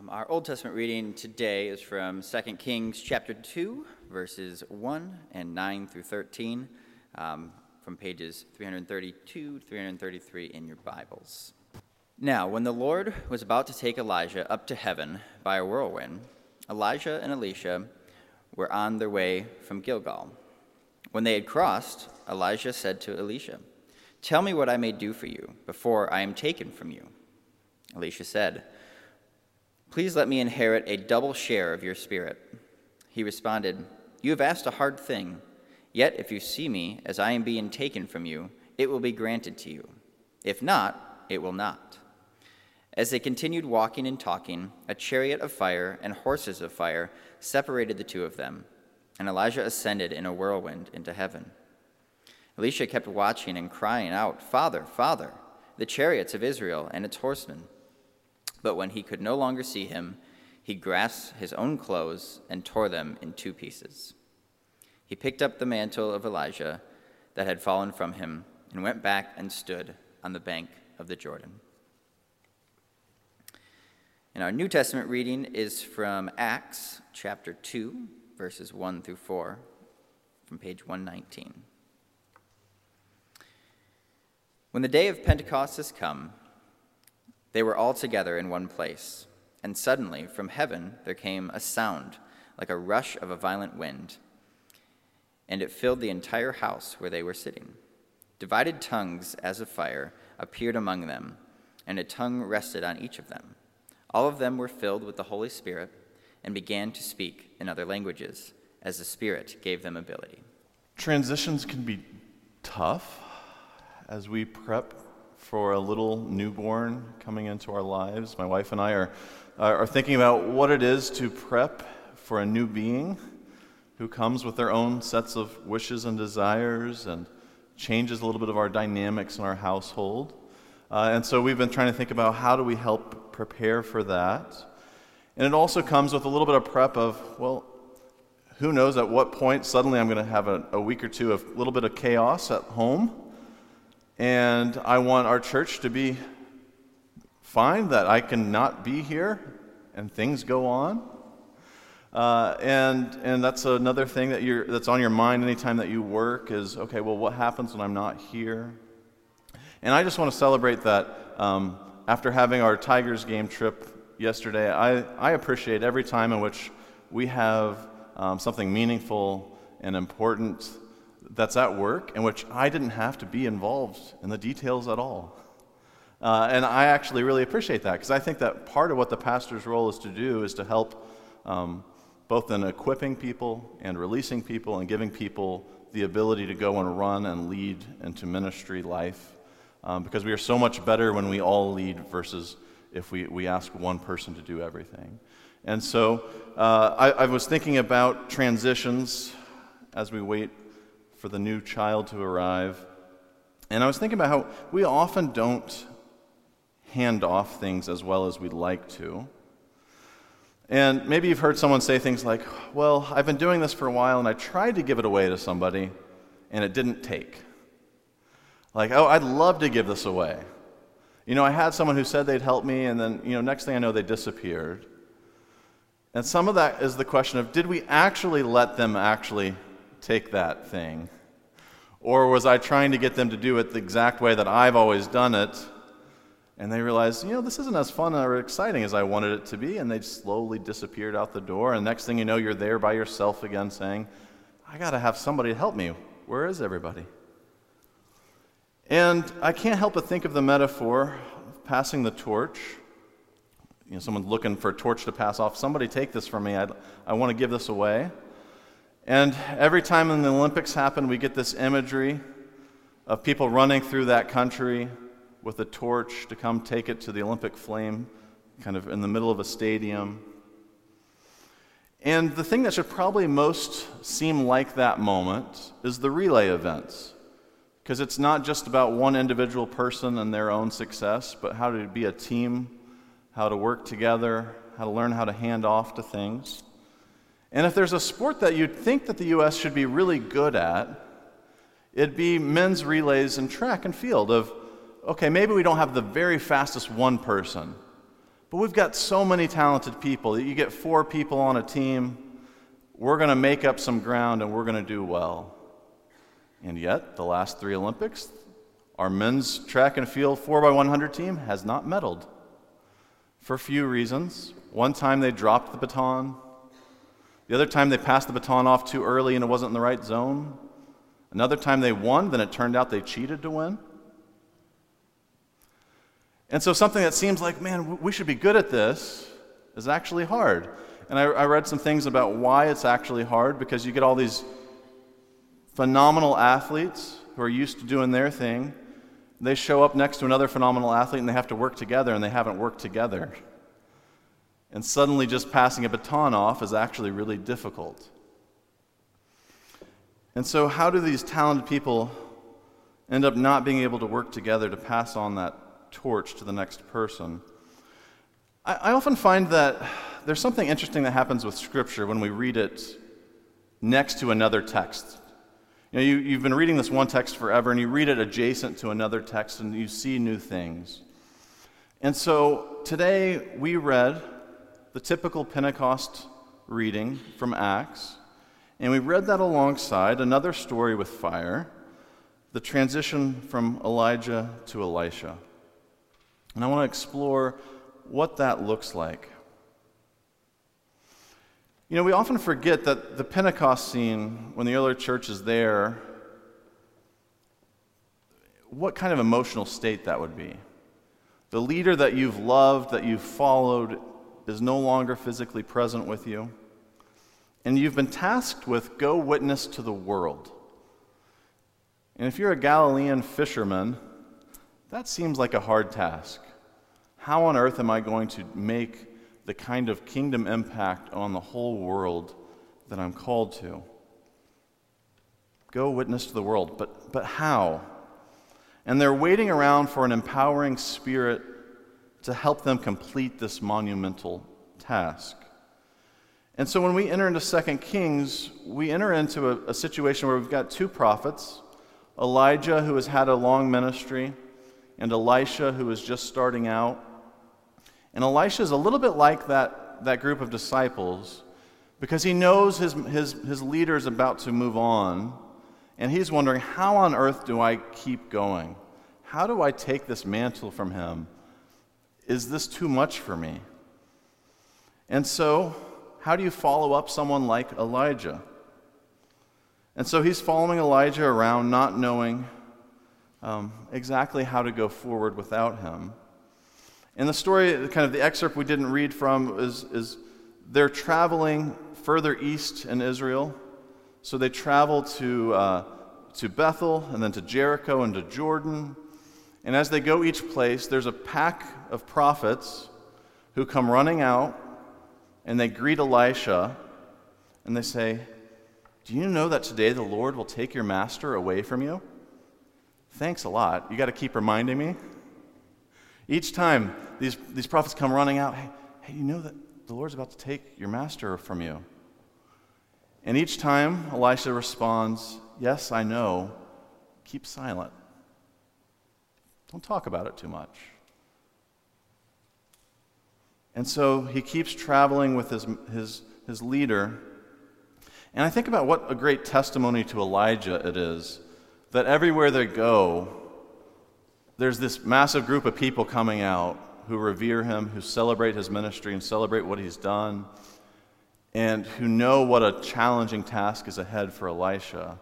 Um, our Old Testament reading today is from 2 Kings chapter 2, verses 1 and 9 through 13, um, from pages 332 to 333 in your Bibles. Now, when the Lord was about to take Elijah up to heaven by a whirlwind, Elijah and Elisha were on their way from Gilgal. When they had crossed, Elijah said to Elisha, Tell me what I may do for you before I am taken from you. Elisha said, Please let me inherit a double share of your spirit. He responded, You have asked a hard thing. Yet if you see me as I am being taken from you, it will be granted to you. If not, it will not. As they continued walking and talking, a chariot of fire and horses of fire separated the two of them, and Elijah ascended in a whirlwind into heaven. Elisha kept watching and crying out, Father, Father, the chariots of Israel and its horsemen. But when he could no longer see him, he grasped his own clothes and tore them in two pieces. He picked up the mantle of Elijah that had fallen from him and went back and stood on the bank of the Jordan. And our New Testament reading is from Acts chapter 2, verses 1 through 4, from page 119. When the day of Pentecost has come, they were all together in one place, and suddenly from heaven there came a sound like a rush of a violent wind, and it filled the entire house where they were sitting. Divided tongues as of fire appeared among them, and a tongue rested on each of them. All of them were filled with the Holy Spirit and began to speak in other languages as the Spirit gave them ability. Transitions can be tough as we prep for a little newborn coming into our lives. My wife and I are, are thinking about what it is to prep for a new being who comes with their own sets of wishes and desires and changes a little bit of our dynamics in our household. Uh, and so we've been trying to think about how do we help prepare for that. And it also comes with a little bit of prep of, well, who knows at what point suddenly I'm going to have a, a week or two of a little bit of chaos at home and I want our church to be fine that I can not be here and things go on. Uh, and, and that's another thing that you're, that's on your mind anytime that you work is okay, well, what happens when I'm not here? And I just want to celebrate that um, after having our Tigers game trip yesterday, I, I appreciate every time in which we have um, something meaningful and important that's at work in which I didn't have to be involved in the details at all. Uh, and I actually really appreciate that because I think that part of what the pastor's role is to do is to help um, both in equipping people and releasing people and giving people the ability to go and run and lead into ministry life. Um, because we are so much better when we all lead versus if we, we ask one person to do everything. And so uh, I, I was thinking about transitions as we wait for the new child to arrive. And I was thinking about how we often don't hand off things as well as we'd like to. And maybe you've heard someone say things like, Well, I've been doing this for a while and I tried to give it away to somebody and it didn't take. Like, oh, I'd love to give this away. You know, I had someone who said they'd help me and then, you know, next thing I know, they disappeared. And some of that is the question of did we actually let them actually take that thing? Or was I trying to get them to do it the exact way that I've always done it? And they realized, you know, this isn't as fun or exciting as I wanted it to be. And they slowly disappeared out the door. And next thing you know, you're there by yourself again saying, I got to have somebody to help me. Where is everybody? And I can't help but think of the metaphor of passing the torch. You know, someone's looking for a torch to pass off. Somebody take this from me. I'd, I want to give this away. And every time when the Olympics happen, we get this imagery of people running through that country with a torch to come take it to the Olympic flame, kind of in the middle of a stadium. And the thing that should probably most seem like that moment is the relay events. Because it's not just about one individual person and their own success, but how to be a team, how to work together, how to learn how to hand off to things. And if there's a sport that you'd think that the U.S. should be really good at, it'd be men's relays and track and field. Of, okay, maybe we don't have the very fastest one person, But we've got so many talented people that you get four people on a team, we're going to make up some ground and we're going to do well. And yet, the last three Olympics, our men's track and field 4x100 team has not medaled for a few reasons. One time they dropped the baton, the other time they passed the baton off too early and it wasn't in the right zone. Another time they won, then it turned out they cheated to win. And so something that seems like, man, we should be good at this is actually hard. And I, I read some things about why it's actually hard because you get all these phenomenal athletes who are used to doing their thing. They show up next to another phenomenal athlete and they have to work together and they haven't worked together. And suddenly, just passing a baton off is actually really difficult. And so, how do these talented people end up not being able to work together to pass on that torch to the next person. I, I often find that there's something interesting that happens with Scripture when we read it next to another text. You know, you, you've been reading this one text forever, and you read it adjacent to another text, and you see new things. And so today we read the typical Pentecost reading from Acts, and we read that alongside another story with fire, the transition from Elijah to Elisha. And I want to explore what that looks like. You know, we often forget that the Pentecost scene, when the early church is there, what kind of emotional state that would be. The leader that you've loved, that you've followed, is no longer physically present with you. And you've been tasked with go witness to the world. And if you're a Galilean fisherman, that seems like a hard task. How on earth am I going to make the kind of kingdom impact on the whole world that I'm called to? Go witness to the world, but, but how? And they're waiting around for an empowering spirit to help them complete this monumental task. And so when we enter into 2 Kings, we enter into a, a situation where we've got two prophets Elijah, who has had a long ministry and Elisha, who is just starting out. And Elisha is a little bit like that, that group of disciples because he knows his, his, his leader is about to move on, and he's wondering, how on earth do I keep going? How do I take this mantle from him? Is this too much for me? And so, how do you follow up someone like Elijah? And so he's following Elijah around, not knowing um, exactly how to go forward without him. And the story, kind of the excerpt we didn't read from, is, is they're traveling further east in Israel. So they travel to, uh, to Bethel and then to Jericho and to Jordan. And as they go each place, there's a pack of prophets who come running out and they greet Elisha and they say, Do you know that today the Lord will take your master away from you? Thanks a lot. You got to keep reminding me. Each time these, these prophets come running out, hey, hey, you know that the Lord's about to take your master from you. And each time Elisha responds, Yes, I know. Keep silent. Don't talk about it too much. And so he keeps traveling with his, his, his leader. And I think about what a great testimony to Elijah it is that everywhere they go, there's this massive group of people coming out who revere him, who celebrate his ministry and celebrate what he's done, and who know what a challenging task is ahead for Elisha.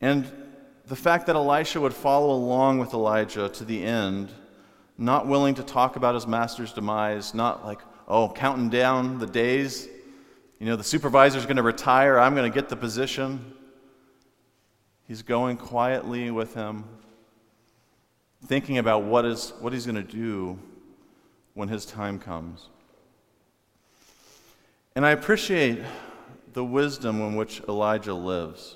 And the fact that Elisha would follow along with Elijah to the end, not willing to talk about his master's demise, not like, oh, counting down the days, you know, the supervisor's going to retire, I'm going to get the position. He's going quietly with him, thinking about what, is, what he's going to do when his time comes. And I appreciate the wisdom in which Elijah lives.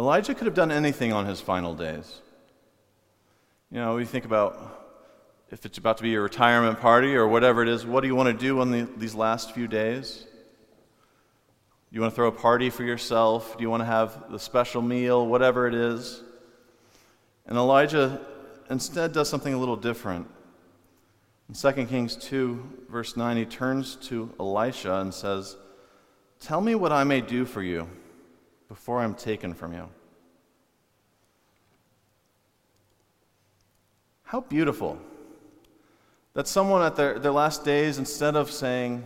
Elijah could have done anything on his final days. You know, we think about if it's about to be a retirement party or whatever it is, what do you want to do on the, these last few days? Do you want to throw a party for yourself? Do you want to have the special meal, whatever it is? And Elijah instead does something a little different. In 2 Kings 2, verse 9, he turns to Elisha and says, Tell me what I may do for you before I'm taken from you. How beautiful that someone at their, their last days, instead of saying,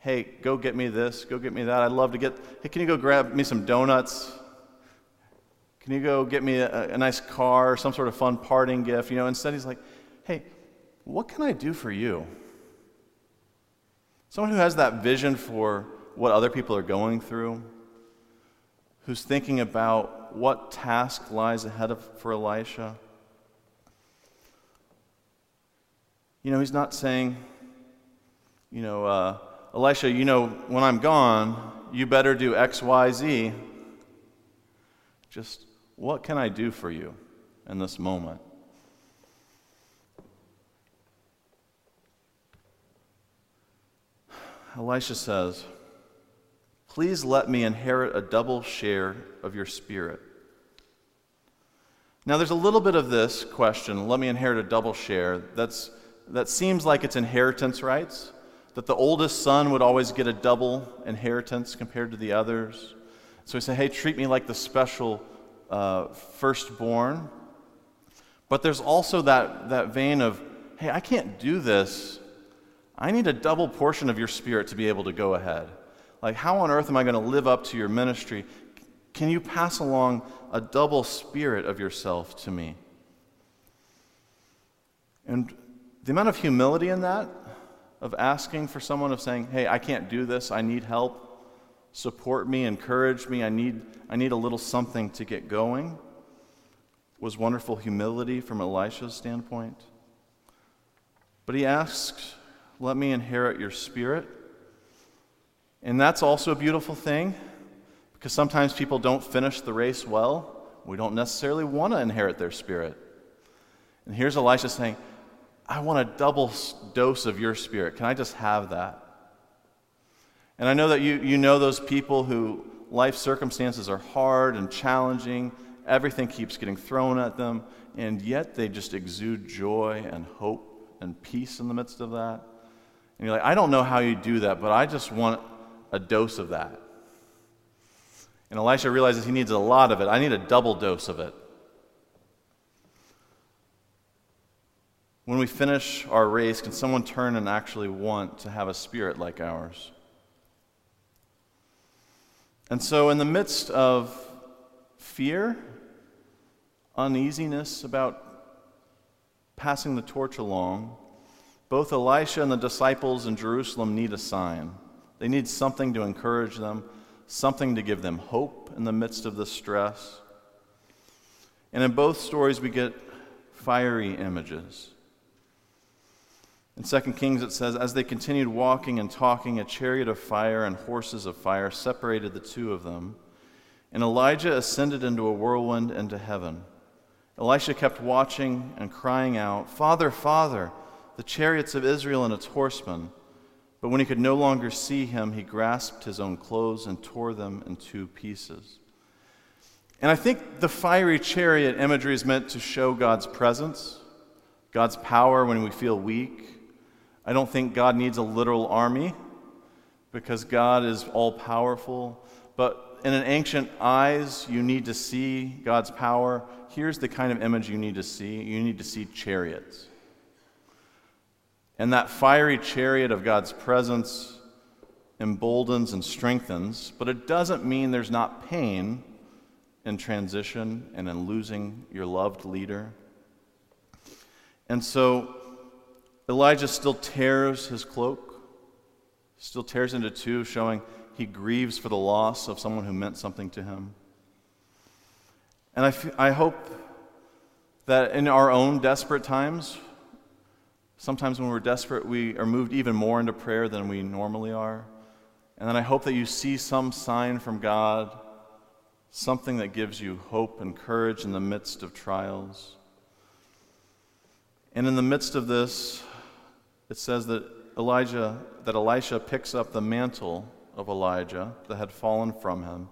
Hey, go get me this, go get me that, I'd love to get, hey, can you go grab me some donuts? Can you go get me a, a nice car, some sort of fun parting gift? You know, instead he's like, Hey, what can I do for you? Someone who has that vision for what other people are going through, who's thinking about what task lies ahead of, for Elisha. You know, he's not saying, you know, uh, Elisha, you know, when I'm gone, you better do X, Y, Z. Just, what can I do for you in this moment? Elisha says, Please let me inherit a double share of your spirit. Now, there's a little bit of this question let me inherit a double share. That's, that seems like it's inheritance rights, that the oldest son would always get a double inheritance compared to the others. So he said, Hey, treat me like the special uh, firstborn. But there's also that, that vein of, Hey, I can't do this I need a double portion of your spirit to be able to go ahead. Like, how on earth am I going to live up to your ministry? Can you pass along a double spirit of yourself to me? And the amount of humility in that, of asking for someone, of saying, hey, I can't do this, I need help, support me, encourage me, I need, I need a little something to get going, was wonderful humility from Elisha's standpoint. But he asks let me inherit your spirit. And that's also a beautiful thing because sometimes people don't finish the race well. We don't necessarily want to inherit their spirit. And here's Elisha saying, I want a double dose of your spirit. Can I just have that? And I know that you, you know those people who life circumstances are hard and challenging, everything keeps getting thrown at them, and yet they just exude joy and hope and peace in the midst of that. And you're like, I don't know how you do that, but I just want a dose of that. And Elisha realizes he needs a lot of it. I need a double dose of it. When we finish our race, can someone turn and actually want to have a spirit like ours? And so, in the midst of fear, uneasiness about passing the torch along, both Elisha and the disciples in Jerusalem need a sign. They need something to encourage them, something to give them hope in the midst of the stress. And in both stories, we get fiery images. In 2 Kings, it says, As they continued walking and talking, a chariot of fire and horses of fire separated the two of them. And Elijah ascended into a whirlwind into heaven. Elisha kept watching and crying out, Father, Father, the chariots of Israel and its horsemen. But when he could no longer see him, he grasped his own clothes and tore them in two pieces. And I think the fiery chariot imagery is meant to show God's presence, God's power when we feel weak. I don't think God needs a literal army because God is all powerful. But in an ancient eyes, you need to see God's power. Here's the kind of image you need to see you need to see chariots. And that fiery chariot of God's presence emboldens and strengthens, but it doesn't mean there's not pain in transition and in losing your loved leader. And so Elijah still tears his cloak, still tears into two, showing he grieves for the loss of someone who meant something to him. And I, f- I hope that in our own desperate times, Sometimes when we're desperate, we are moved even more into prayer than we normally are. And then I hope that you see some sign from God, something that gives you hope and courage in the midst of trials. And in the midst of this, it says that Elijah, that Elisha picks up the mantle of Elijah that had fallen from him.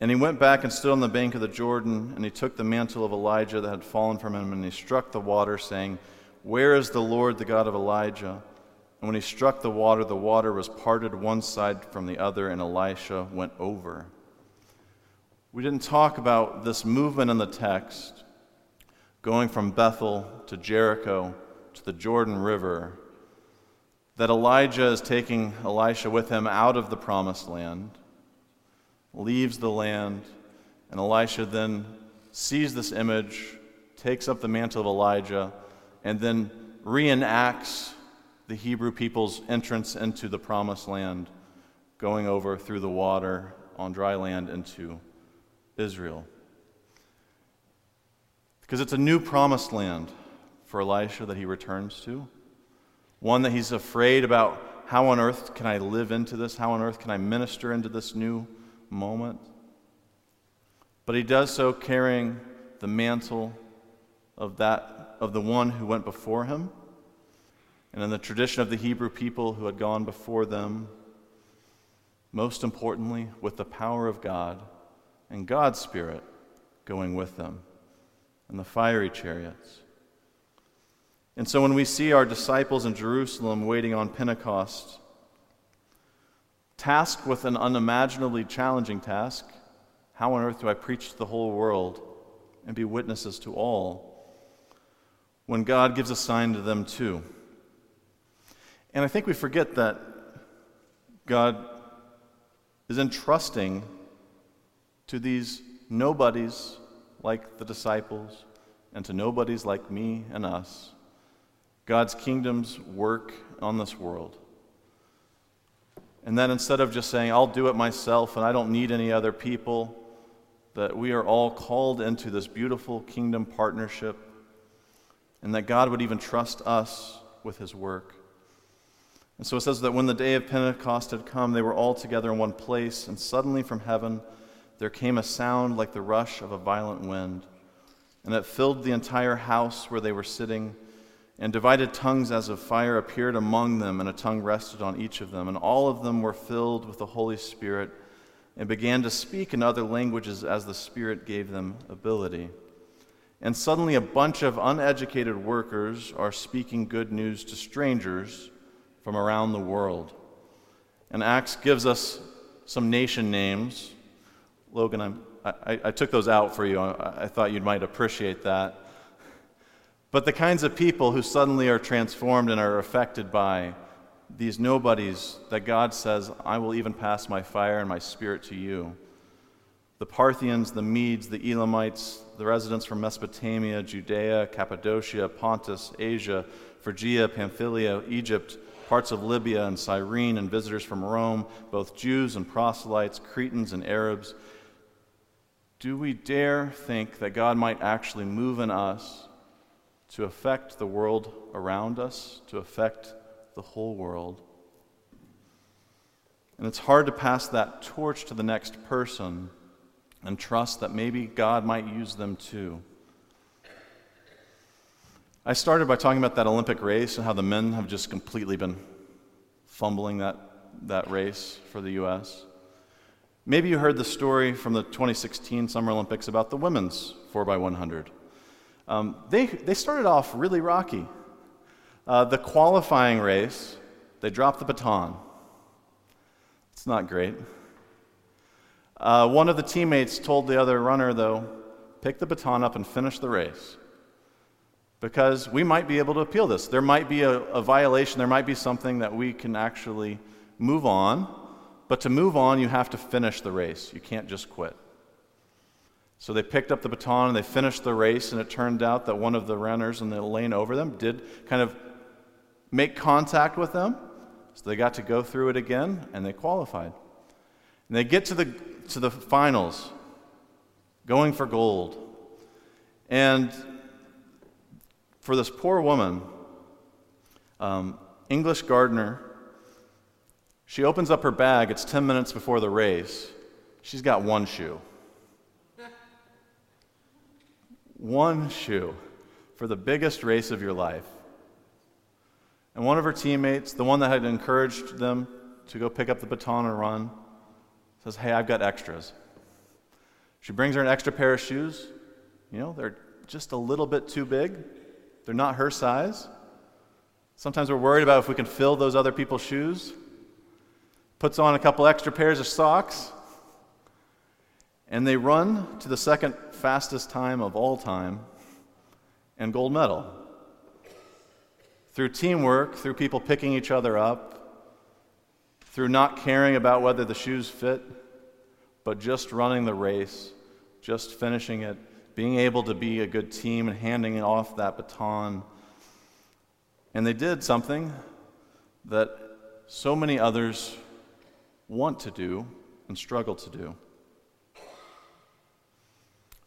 And he went back and stood on the bank of the Jordan, and he took the mantle of Elijah that had fallen from him, and he struck the water, saying, Where is the Lord, the God of Elijah? And when he struck the water, the water was parted one side from the other, and Elisha went over. We didn't talk about this movement in the text, going from Bethel to Jericho to the Jordan River, that Elijah is taking Elisha with him out of the promised land, leaves the land, and Elisha then sees this image, takes up the mantle of Elijah, and then reenacts the Hebrew people's entrance into the promised land, going over through the water on dry land into Israel. Because it's a new promised land for Elisha that he returns to, one that he's afraid about how on earth can I live into this? How on earth can I minister into this new moment? But he does so carrying the mantle of that of the one who went before him. And in the tradition of the Hebrew people who had gone before them, most importantly, with the power of God and God's Spirit going with them and the fiery chariots. And so when we see our disciples in Jerusalem waiting on Pentecost, tasked with an unimaginably challenging task, how on earth do I preach to the whole world and be witnesses to all? When God gives a sign to them too. And I think we forget that God is entrusting to these nobodies like the disciples and to nobodies like me and us God's kingdom's work on this world. And that instead of just saying, I'll do it myself and I don't need any other people, that we are all called into this beautiful kingdom partnership and that God would even trust us with his work. And so it says that when the day of Pentecost had come, they were all together in one place, and suddenly from heaven, there came a sound like the rush of a violent wind, and it filled the entire house where they were sitting. And divided tongues as of fire appeared among them, and a tongue rested on each of them. And all of them were filled with the Holy Spirit and began to speak in other languages as the Spirit gave them ability. And suddenly, a bunch of uneducated workers are speaking good news to strangers from around the world. And Acts gives us some nation names Logan, I'm, I, I took those out for you. I, I thought you might appreciate that. But the kinds of people who suddenly are transformed and are affected by these nobodies that God says, I will even pass my fire and my spirit to you. The Parthians, the Medes, the Elamites, the residents from Mesopotamia, Judea, Cappadocia, Pontus, Asia, Phrygia, Pamphylia, Egypt, parts of Libya and Cyrene, and visitors from Rome, both Jews and proselytes, Cretans and Arabs. Do we dare think that God might actually move in us to affect the world around us, to affect the whole world? And it's hard to pass that torch to the next person and trust that maybe God might use them too. I started by talking about that Olympic race and how the men have just completely been fumbling that, that race for the U.S. Maybe you heard the story from the 2016 Summer Olympics about the women's 4x100. Um, they, they started off really rocky. Uh, the qualifying race, they dropped the baton. It's not great. Uh, one of the teammates told the other runner, though, pick the baton up and finish the race. Because we might be able to appeal this. There might be a, a violation, there might be something that we can actually move on but to move on, you have to finish the race. You can't just quit. So they picked up the baton and they finished the race, and it turned out that one of the runners in the lane over them did kind of make contact with them. So they got to go through it again, and they qualified. And they get to the, to the finals, going for gold. And for this poor woman, um, English Gardner, she opens up her bag. It's 10 minutes before the race. She's got one shoe. one shoe for the biggest race of your life. And one of her teammates, the one that had encouraged them to go pick up the baton and run, says, Hey, I've got extras. She brings her an extra pair of shoes. You know, they're just a little bit too big, they're not her size. Sometimes we're worried about if we can fill those other people's shoes. Puts on a couple extra pairs of socks. And they run to the second fastest time of all time and gold medal. Through teamwork, through people picking each other up, through not caring about whether the shoes fit, but just running the race, just finishing it, being able to be a good team and handing off that baton. And they did something that so many others want to do and struggle to do.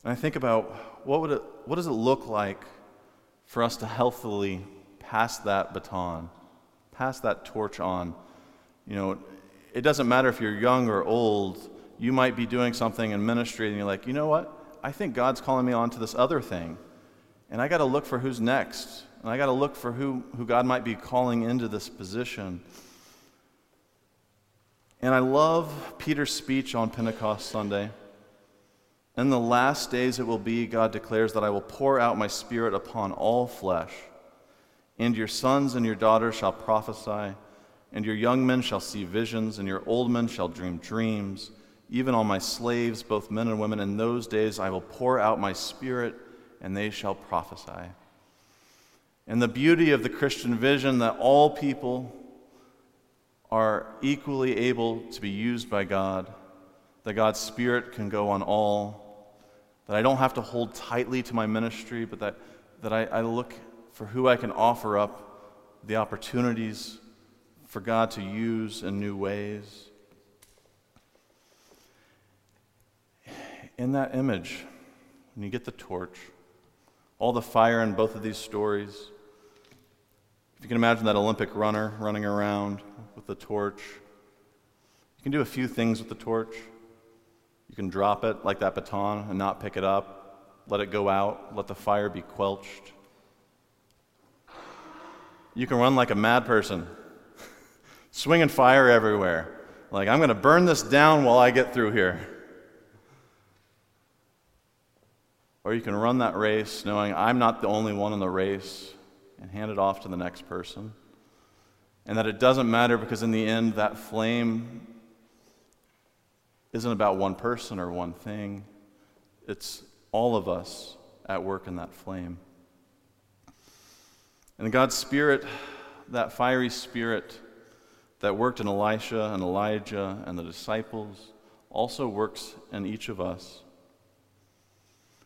And I think about what, would it, what does it look like for us to healthily pass that baton, pass that torch on? You know, it doesn't matter if you're young or old, you might be doing something in ministry and you're like, you know what? I think God's calling me on to this other thing. And I got to look for who's next. And I got to look for who, who God might be calling into this position. And I love Peter's speech on Pentecost Sunday. In the last days it will be, God declares, that I will pour out my spirit upon all flesh. And your sons and your daughters shall prophesy, and your young men shall see visions, and your old men shall dream dreams. Even on my slaves, both men and women, in those days I will pour out my spirit, and they shall prophesy. And the beauty of the Christian vision that all people are equally able to be used by God that God's Spirit can go on all, that I don't have to hold tightly to my ministry, but that, that I, I look for who I can offer up the opportunities for God to use in new ways. In that image, when you get the torch, all the fire in both of these stories, if you can imagine that Olympic runner running around with the torch, you can do a few things with the torch. You can drop it like that baton and not pick it up, let it go out, let the fire be quenched. You can run like a mad person, swinging fire everywhere. Like, I'm going to burn this down while I get through here. Or you can run that race knowing I'm not the only one in the race and hand it off to the next person. And that it doesn't matter because in the end, that flame isn't about one person or one thing, it's all of us at work in that flame. And God's Spirit, that fiery Spirit that worked in Elisha and Elijah and the disciples, also works in each of us.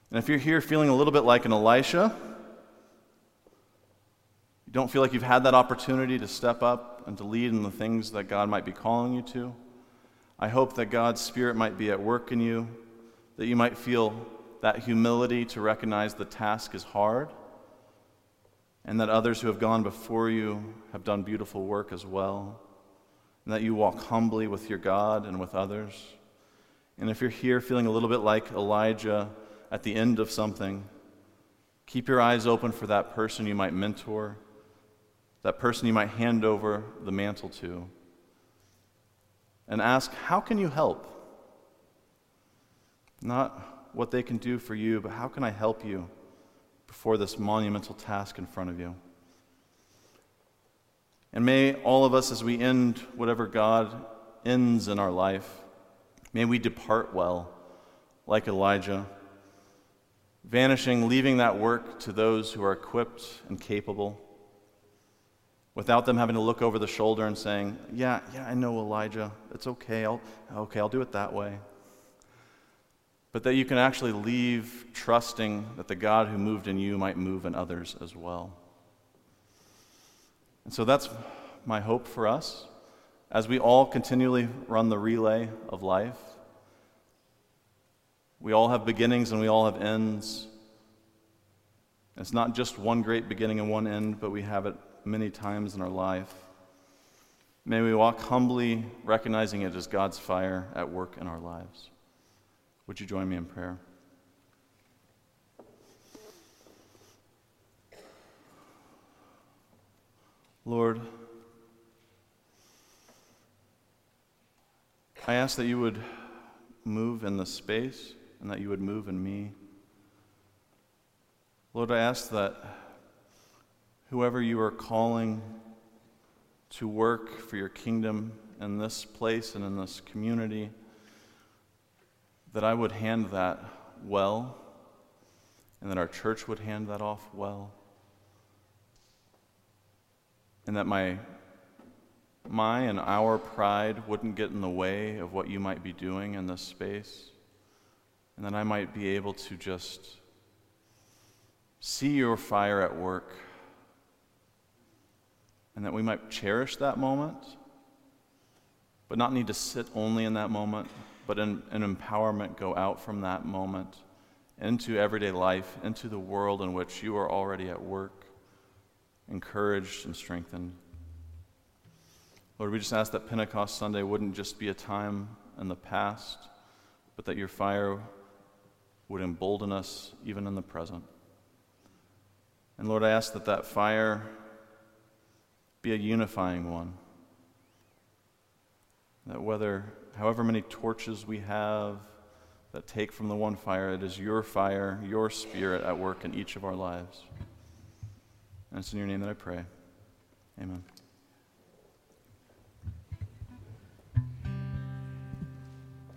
And if you're here feeling a little bit like an Elisha, you don't feel like you've had that opportunity to step up and to lead in the things that God might be calling you to, I hope that God's Spirit might be at work in you, that you might feel that humility to recognize the task is hard, and that others who have gone before you have done beautiful work as well, and that you walk humbly with your God and with others. And if you're here feeling a little bit like Elijah at the end of something, keep your eyes open for that person you might mentor, that person you might hand over the mantle to and ask, How can you help? Not what they can do for you, but how can I help you before this monumental task in front of you? And may all of us, as we end whatever God ends in our life, may we depart well, like Elijah, vanishing, leaving that work to those who are equipped and capable without them having to look over the shoulder and saying, "Yeah, yeah, I know Elijah. It's okay. I'll okay, I'll do it that way." But that you can actually leave trusting that the God who moved in you might move in others as well. And so that's my hope for us as we all continually run the relay of life. We all have beginnings and we all have ends. It's not just one great beginning and one end, but we have it many times in our life. May we walk humbly, recognizing it as God's fire at work in our lives. Would you join me in prayer? Lord, I ask that you would move in the space and that you would move in me. Lord, I ask that whoever you are calling to work for your kingdom in this place and in this community, that I would hand that well, and that our church would hand that off well, and that my my and our pride wouldn't get in the way of what you might be doing in this space, and that I might be able to just see your fire at work, and that we might cherish that moment, but not need to sit only in that moment, but in, in empowerment go out from that moment into everyday life, into the world in which you are already at work, encouraged and strengthened. Lord, we just ask that Pentecost Sunday wouldn't just be a time in the past, but that your fire would embolden us even in the present. And Lord, I ask that that fire be a unifying one. That whether, however many torches we have that take from the one fire, it is your fire, your spirit at work in each of our lives. And it's in your name that I pray. Amen.